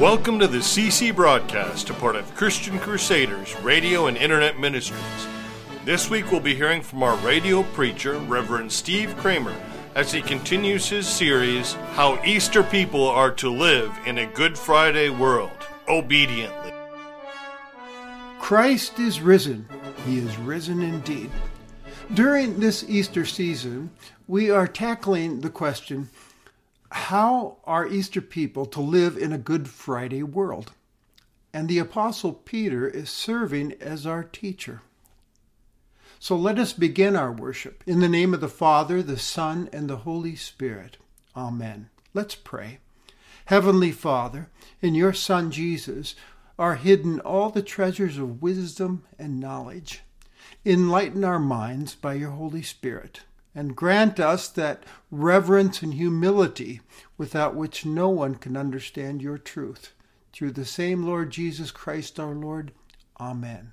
Welcome to the CC broadcast, a part of Christian Crusaders radio and internet ministries. This week we'll be hearing from our radio preacher, Reverend Steve Kramer, as he continues his series, How Easter People Are to Live in a Good Friday World, Obediently. Christ is risen. He is risen indeed. During this Easter season, we are tackling the question how are Easter people to live in a Good Friday world? And the Apostle Peter is serving as our teacher. So let us begin our worship in the name of the Father, the Son, and the Holy Spirit. Amen. Let's pray. Heavenly Father, in your Son Jesus are hidden all the treasures of wisdom and knowledge. Enlighten our minds by your Holy Spirit, and grant us that reverence and humility without which no one can understand your truth. Through the same Lord Jesus Christ our Lord. Amen.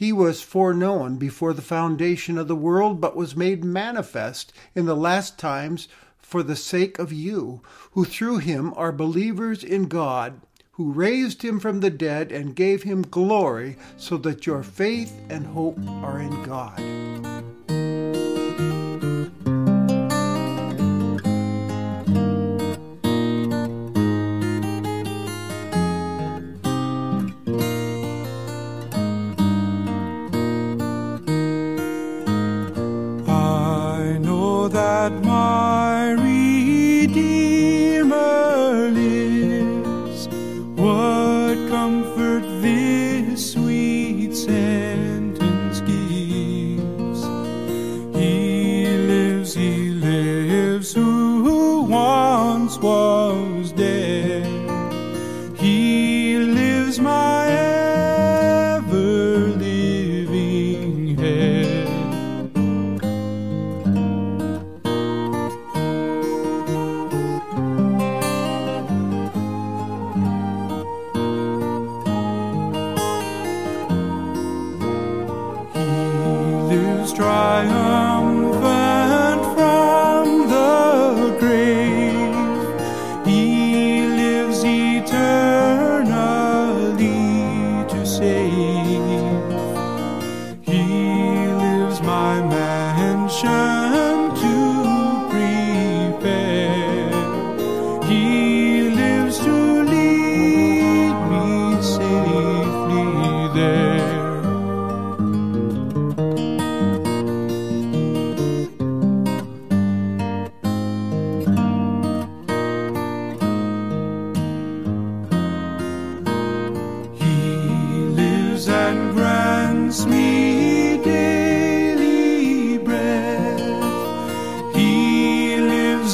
He was foreknown before the foundation of the world, but was made manifest in the last times for the sake of you, who through him are believers in God who raised him from the dead and gave him glory, so that your faith and hope are in God.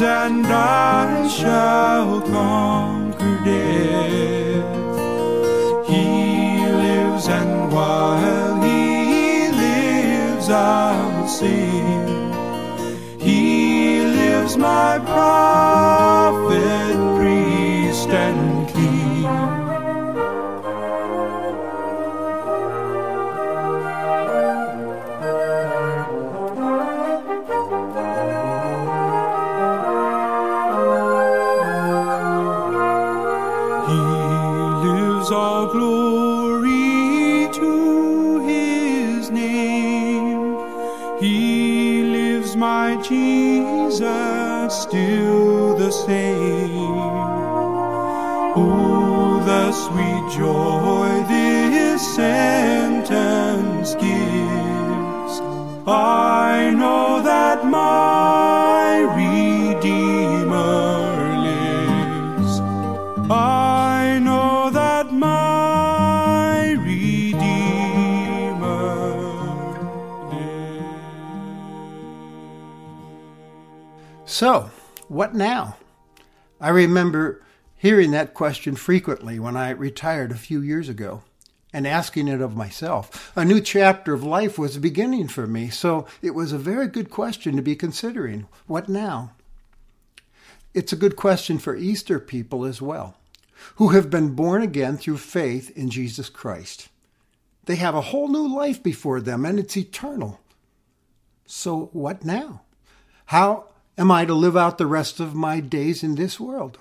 And I shall conquer death. He lives, and while he lives, I will sing. He lives, my prophet, priest, and So, what now? I remember hearing that question frequently when I retired a few years ago and asking it of myself. A new chapter of life was beginning for me, so it was a very good question to be considering. What now? It's a good question for Easter people as well, who have been born again through faith in Jesus Christ. They have a whole new life before them, and it's eternal. So, what now? How am I to live out the rest of my days in this world?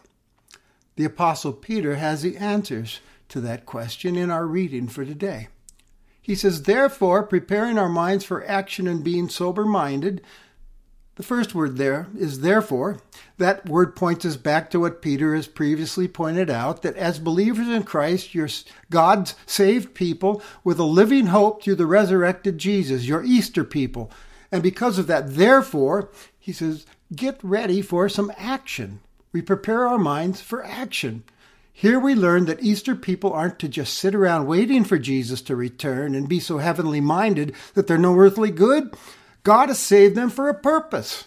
The Apostle Peter has the answers to that question in our reading for today. He says, Therefore, preparing our minds for action and being sober minded, the first word there is therefore. That word points us back to what Peter has previously pointed out that as believers in Christ, you're God's saved people with a living hope through the resurrected Jesus, your Easter people. And because of that, therefore, he says, get ready for some action. We prepare our minds for action. Here we learn that Easter people aren't to just sit around waiting for Jesus to return and be so heavenly minded that they're no earthly good. God has saved them for a purpose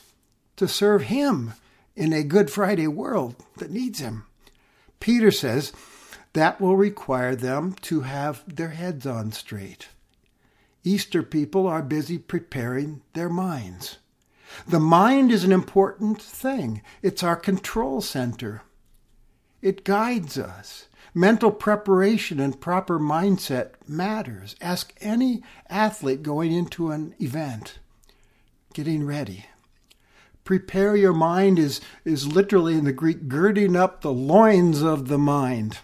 to serve Him in a Good Friday world that needs Him. Peter says that will require them to have their heads on straight. Easter people are busy preparing their minds. The mind is an important thing, it's our control center. It guides us. Mental preparation and proper mindset matters. Ask any athlete going into an event getting ready. Prepare your mind is, is literally in the Greek girding up the loins of the mind,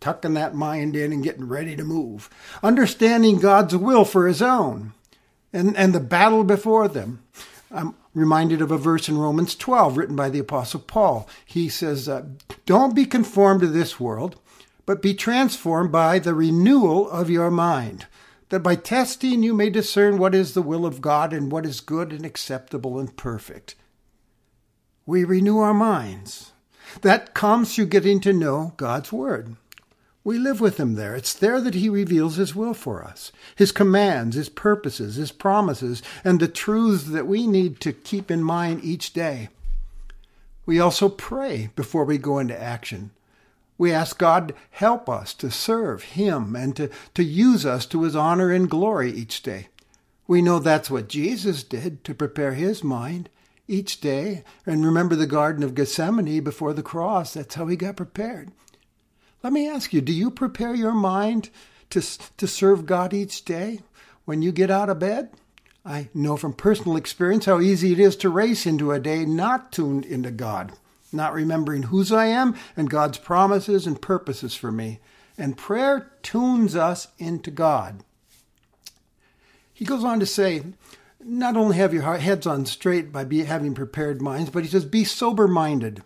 tucking that mind in and getting ready to move. Understanding God's will for his own and, and the battle before them. I'm reminded of a verse in Romans 12 written by the Apostle Paul. He says, uh, Don't be conformed to this world, but be transformed by the renewal of your mind that by testing you may discern what is the will of God and what is good and acceptable and perfect. We renew our minds. That comes through getting to know God's Word. We live with Him there. It's there that He reveals His will for us, His commands, His purposes, His promises, and the truths that we need to keep in mind each day. We also pray before we go into action. We ask God to help us to serve Him and to, to use us to His honor and glory each day. We know that's what Jesus did to prepare His mind each day. And remember the Garden of Gethsemane before the cross. That's how He got prepared. Let me ask you do you prepare your mind to, to serve God each day when you get out of bed? I know from personal experience how easy it is to race into a day not tuned into God not remembering whose I am and God's promises and purposes for me. And prayer tunes us into God. He goes on to say, not only have your heads on straight by be, having prepared minds, but he says, be sober minded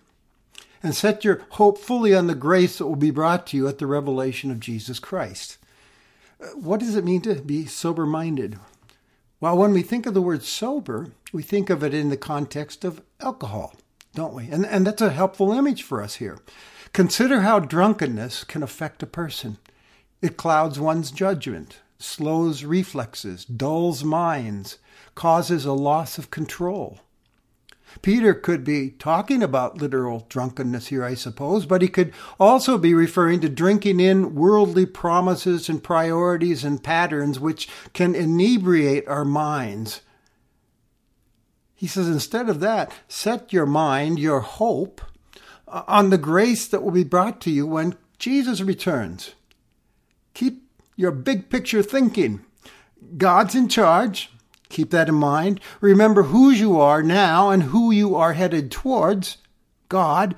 and set your hope fully on the grace that will be brought to you at the revelation of Jesus Christ. Uh, what does it mean to be sober minded? Well, when we think of the word sober, we think of it in the context of alcohol don't we? And, and that's a helpful image for us here. Consider how drunkenness can affect a person. It clouds one's judgment, slows reflexes, dulls minds, causes a loss of control. Peter could be talking about literal drunkenness here, I suppose, but he could also be referring to drinking in worldly promises and priorities and patterns which can inebriate our minds. He says, instead of that, set your mind, your hope, uh, on the grace that will be brought to you when Jesus returns. Keep your big picture thinking. God's in charge. Keep that in mind. Remember whose you are now and who you are headed towards God.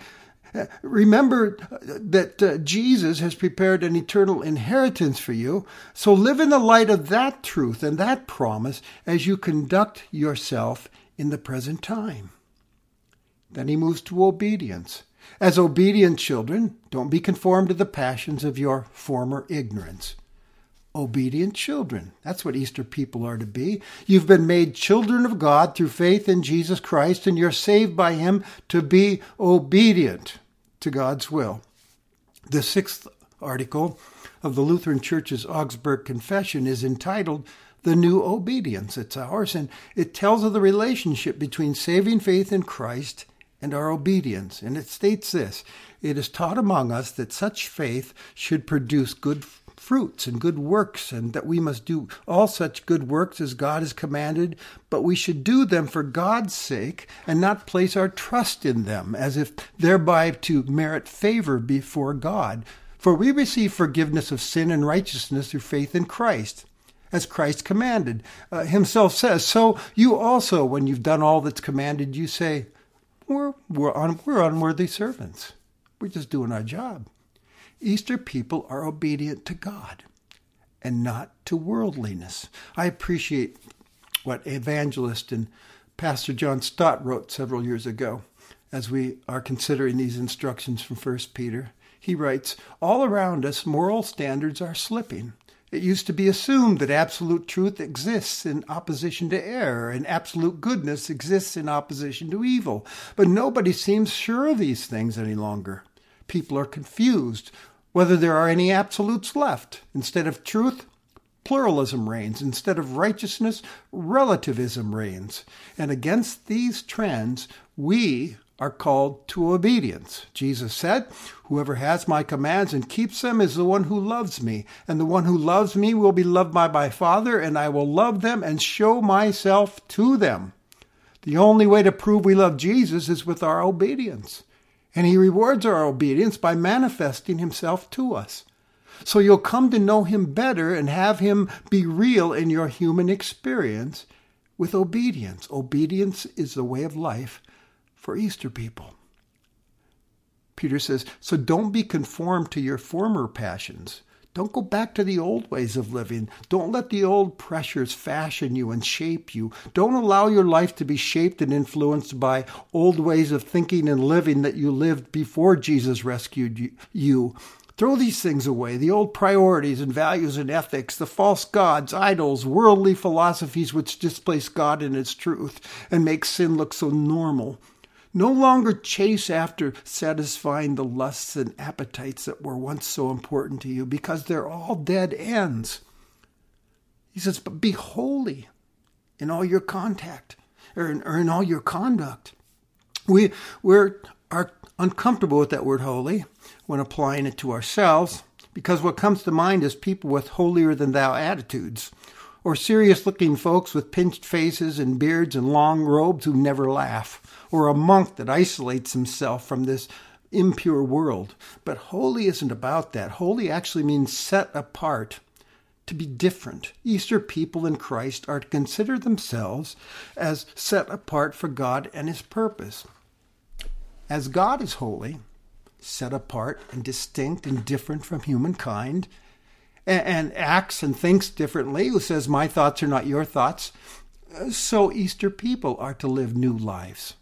Remember that uh, Jesus has prepared an eternal inheritance for you. So live in the light of that truth and that promise as you conduct yourself in the present time. Then he moves to obedience. As obedient children, don't be conformed to the passions of your former ignorance obedient children. That's what Easter people are to be. You've been made children of God through faith in Jesus Christ, and you're saved by Him to be obedient to God's will. The sixth article of the Lutheran Church's Augsburg Confession is entitled The New Obedience. It's ours, and it tells of the relationship between saving faith in Christ and our obedience. And it states this It is taught among us that such faith should produce good fruits and good works, and that we must do all such good works as God has commanded, but we should do them for God's sake and not place our trust in them, as if thereby to merit favor before God. For we receive forgiveness of sin and righteousness through faith in Christ as Christ commanded. Uh, himself says, So you also, when you've done all that's commanded, you say, We're, we're, un- we're unworthy servants. We're just doing our job. Easter people are obedient to God and not to worldliness. I appreciate what evangelist and Pastor John Stott wrote several years ago as we are considering these instructions from 1 Peter. He writes, All around us, moral standards are slipping. It used to be assumed that absolute truth exists in opposition to error and absolute goodness exists in opposition to evil. But nobody seems sure of these things any longer. People are confused whether there are any absolutes left. Instead of truth, pluralism reigns. Instead of righteousness, relativism reigns. And against these trends, we are called to obedience. Jesus said, Whoever has my commands and keeps them is the one who loves me. And the one who loves me will be loved by my Father, and I will love them and show myself to them. The only way to prove we love Jesus is with our obedience and he rewards our obedience by manifesting himself to us. So you'll come to know him better and have him be real in your human experience with obedience. Obedience is the way of life for Easter people. Peter says, So don't be conformed to your former passions don't go back to the old ways of living. Don't let the old pressures fashion you and shape you. Don't allow your life to be shaped and influenced by old ways of thinking and living that you lived before Jesus rescued you. Throw these things away the old priorities and values and ethics, the false gods, idols, worldly philosophies which displace God and His truth and make sin look so normal. No longer chase after satisfying the lusts and appetites that were once so important to you because they're all dead ends. He says, but be holy in all your contact or in, or in all your conduct. We we're, are uncomfortable with that word holy when applying it to ourselves because what comes to mind is people with holier than thou attitudes or serious looking folks with pinched faces and beards and long robes who never laugh or a monk that isolates himself from this impure world. But holy isn't about that. Holy actually means set apart, to be different. Easter people in Christ are to consider themselves as set apart for God and His purpose. As God is holy, set apart and distinct and different from humankind, and, acts and thinks differently, who says, My thoughts are not your thoughts, so Easter people are to live new lives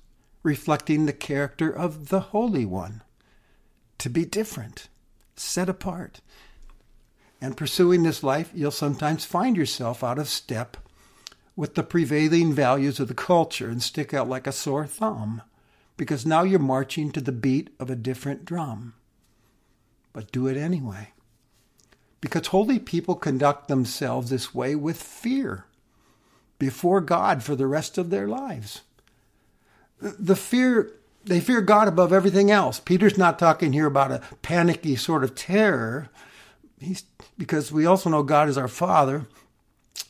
reflecting the character of the Holy One. To be different, set apart. And pursuing this life, you'll sometimes find yourself out of step with the prevailing values of the culture and stick out like a sore thumb because now you're marching to the beat of a different drum. But do it anyway. Because holy people conduct themselves this way with fear before God for the rest of their lives. The fear, they fear God above everything else. Peter's not talking here about a panicky sort of terror. He's, because we also know God is our Father.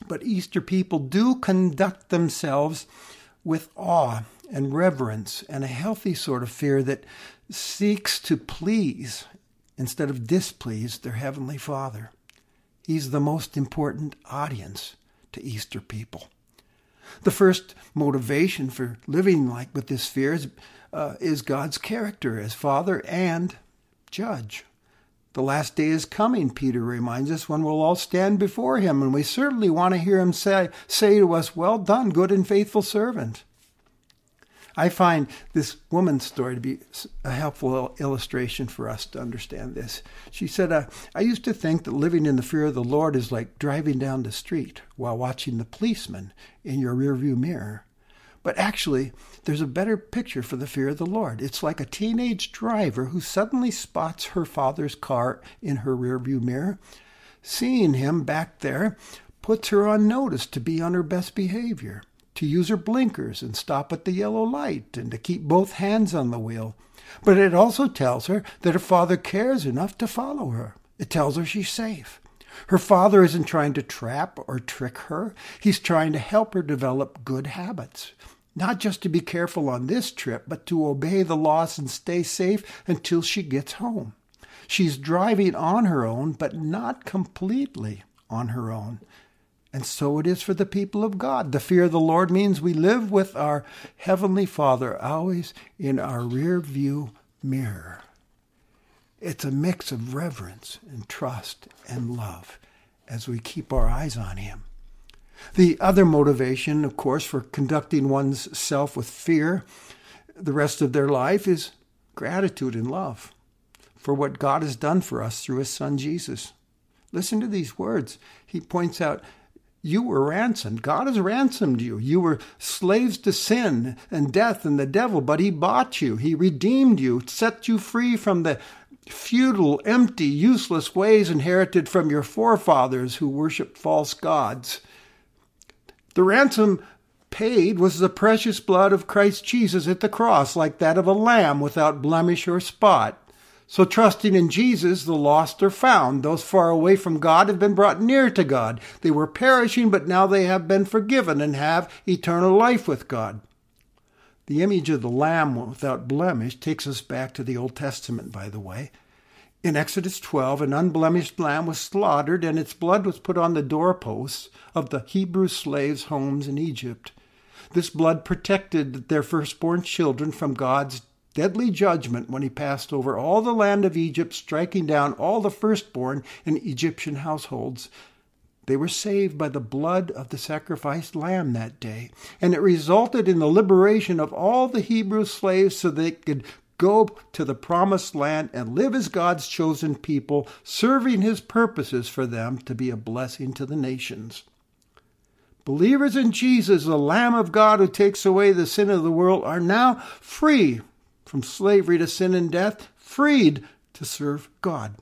But Easter people do conduct themselves with awe and reverence and a healthy sort of fear that seeks to please instead of displeased their Heavenly Father. He's the most important audience to Easter people. The first motivation for living like with this fear is, uh, is God's character as Father and Judge. The last day is coming, Peter reminds us, when we'll all stand before him, and we certainly want to hear him say, say to us, Well done, good and faithful servant. I find this woman's story to be a helpful illustration for us to understand this. She said, uh, I used to think that living in the fear of the Lord is like driving down the street while watching the policeman in your rearview mirror. But actually, there's a better picture for the fear of the Lord. It's like a teenage driver who suddenly spots her father's car in her rearview mirror. Seeing him back there puts her on notice to be on her best behavior to use her blinkers and stop at the yellow light and to keep both hands on the wheel. But it also tells her that her father cares enough to follow her. It tells her she's safe. Her father isn't trying to trap or trick her. He's trying to help her develop good habits. Not just to be careful on this trip, but to obey the laws and stay safe until she gets home. She's driving on her own, but not completely on her own. And so it is for the people of God. The fear of the Lord means we live with our Heavenly Father always in our rear view mirror. It's a mix of reverence and trust and love as we keep our eyes on Him. The other motivation, of course, for conducting one's self with fear the rest of their life is gratitude and love for what God has done for us through His Son Jesus. Listen to these words. He points out you were ransomed. God has ransomed you. You were slaves to sin and death and the devil, but He bought you. He redeemed you, set you free from the futile, empty, useless ways inherited from your forefathers who worshiped false gods. The ransom paid was the precious blood of Christ Jesus at the cross, like that of a lamb without blemish or spot. So, trusting in Jesus, the lost are found. Those far away from God have been brought near to God. They were perishing, but now they have been forgiven and have eternal life with God. The image of the Lamb without blemish takes us back to the Old Testament, by the way. In Exodus 12, an unblemished lamb was slaughtered, and its blood was put on the doorposts of the Hebrew slaves' homes in Egypt. This blood protected their firstborn children from God's deadly judgment when he passed over all the land of Egypt, striking down all the firstborn in Egyptian households. They were saved by the blood of the sacrificed lamb that day, and it resulted in the liberation of all the Hebrew slaves so they could go to the promised land and live as God's chosen people, serving his purposes for them to be a blessing to the nations. Believers in Jesus, the Lamb of God who takes away the sin of the world, are now free from slavery to sin and death, freed to serve God.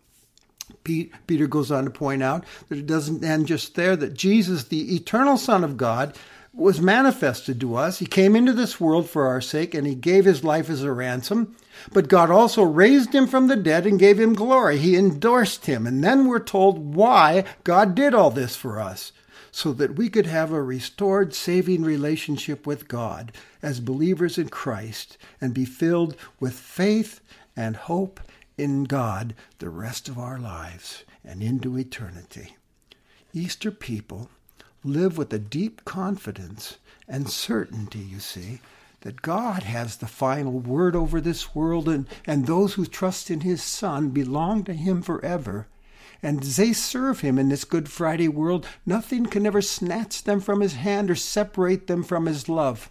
Peter goes on to point out that it doesn't end just there, that Jesus, the eternal Son of God, was manifested to us. He came into this world for our sake and he gave his life as a ransom. But God also raised him from the dead and gave him glory. He endorsed him. And then we're told why God did all this for us so that we could have a restored, saving relationship with God as believers in Christ and be filled with faith and hope in God the rest of our lives and into eternity. Easter people live with a deep confidence and certainty, you see, that God has the final word over this world and, and those who trust in his Son belong to him forever and they serve him in this Good Friday world, nothing can ever snatch them from his hand or separate them from his love.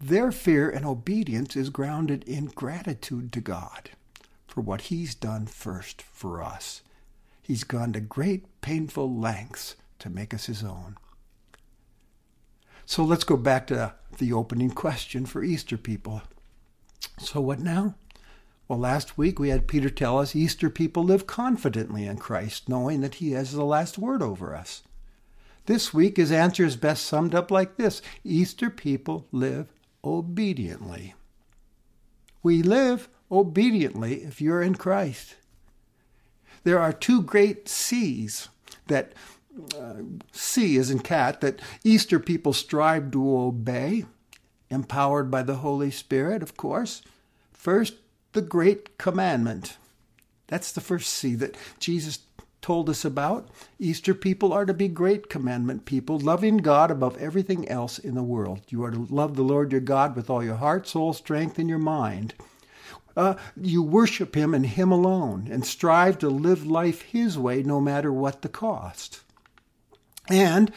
Their fear and obedience is grounded in gratitude to God for what he's done first for us. He's gone to great painful lengths to make us his own. So let's go back to the opening question for Easter people. So, what now? Well, last week we had Peter tell us Easter people live confidently in Christ, knowing that he has the last word over us. This week his answer is best summed up like this Easter people live obediently. We live obediently if you're in Christ. There are two great C's that uh, C is in cat that Easter people strive to obey, empowered by the Holy Spirit, of course. First, the great commandment. That's the first C that Jesus told us about. Easter people are to be great commandment people, loving God above everything else in the world. You are to love the Lord your God with all your heart, soul, strength, and your mind. Uh, you worship Him and Him alone and strive to live life His way no matter what the cost. And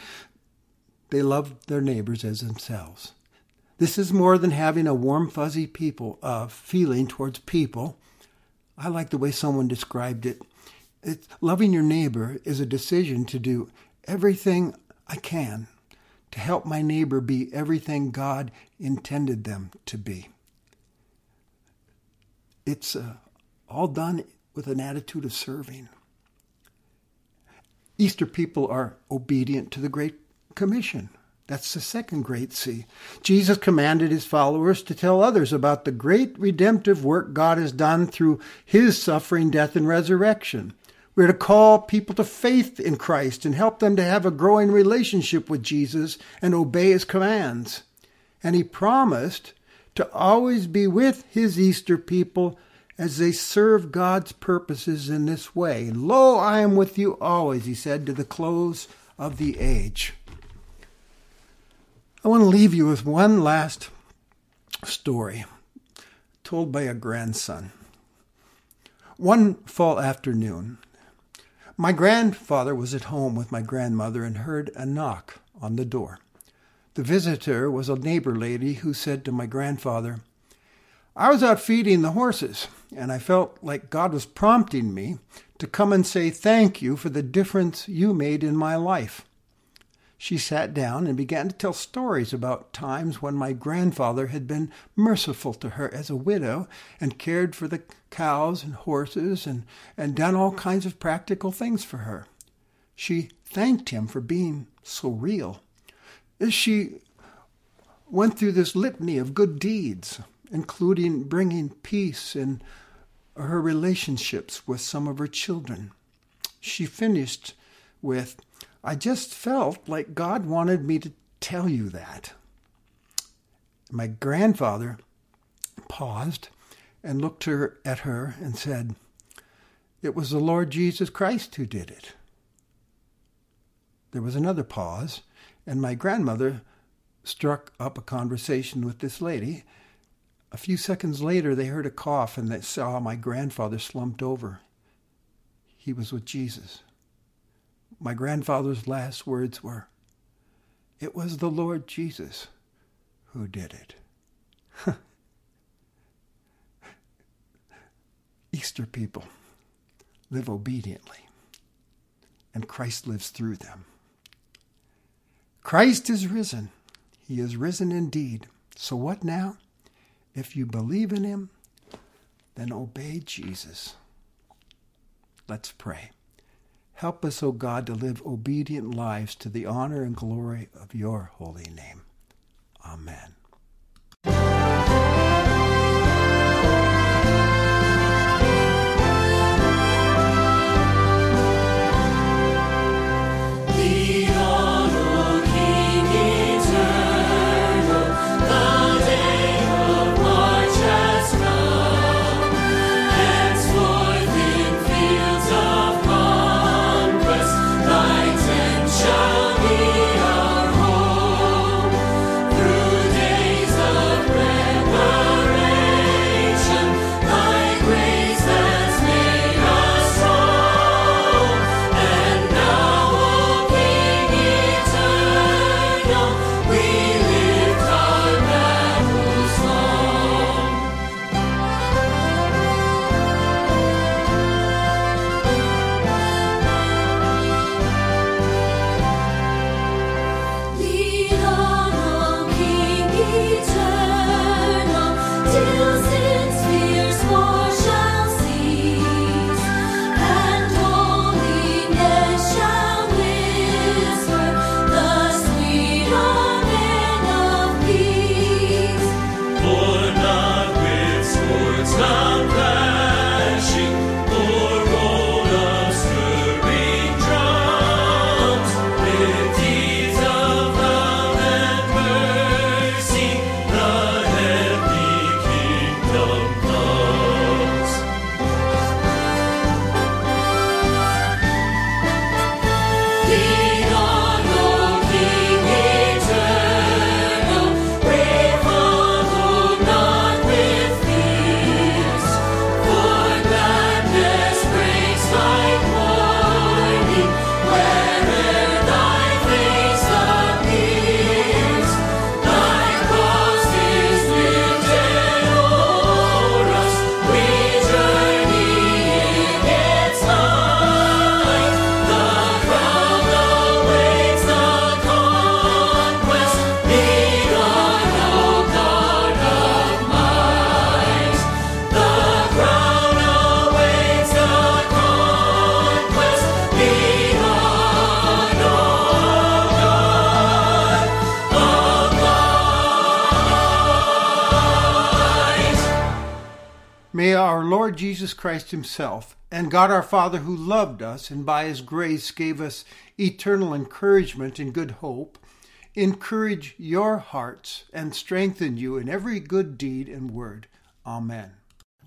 they love their neighbors as themselves. This is more than having a warm, fuzzy people uh, feeling towards people. I like the way someone described it. It's, loving your neighbor is a decision to do everything I can to help my neighbor be everything God intended them to be. It's uh, all done with an attitude of serving. Easter people are obedient to the Great Commission. That's the second great C. Jesus commanded his followers to tell others about the great redemptive work God has done through his suffering, death, and resurrection. We're to call people to faith in Christ and help them to have a growing relationship with Jesus and obey his commands. And he promised to always be with his Easter people as they serve God's purposes in this way. Lo, I am with you always, he said, to the close of the age. I want to leave you with one last story told by a grandson. One fall afternoon, my grandfather was at home with my grandmother and heard a knock on the door. The visitor was a neighbor lady who said to my grandfather, I was out feeding the horses, and I felt like God was prompting me to come and say thank you for the difference you made in my life. She sat down and began to tell stories about times when my grandfather had been merciful to her as a widow and cared for the cows and horses and, and done all kinds of practical things for her. She thanked him for being so real. She went through this litany of good deeds including bringing peace in her relationships with some of her children. She finished with, I just felt like God wanted me to tell you that. My grandfather paused and looked her, at her and said, It was the Lord Jesus Christ who did it. There was another pause, and my grandmother struck up a conversation with this lady a few seconds later, they heard a cough and they saw my grandfather slumped over. He was with Jesus. My grandfather's last words were, It was the Lord Jesus who did it. Easter people live obediently, and Christ lives through them. Christ is risen. He is risen indeed. So what now? If you believe in him, then obey Jesus. Let's pray. Help us, O God, to live obedient lives to the honor and glory of your holy name. Amen. Our Lord Jesus Christ Himself and God our Father, who loved us and by His grace gave us eternal encouragement and good hope, encourage your hearts and strengthen you in every good deed and word. Amen.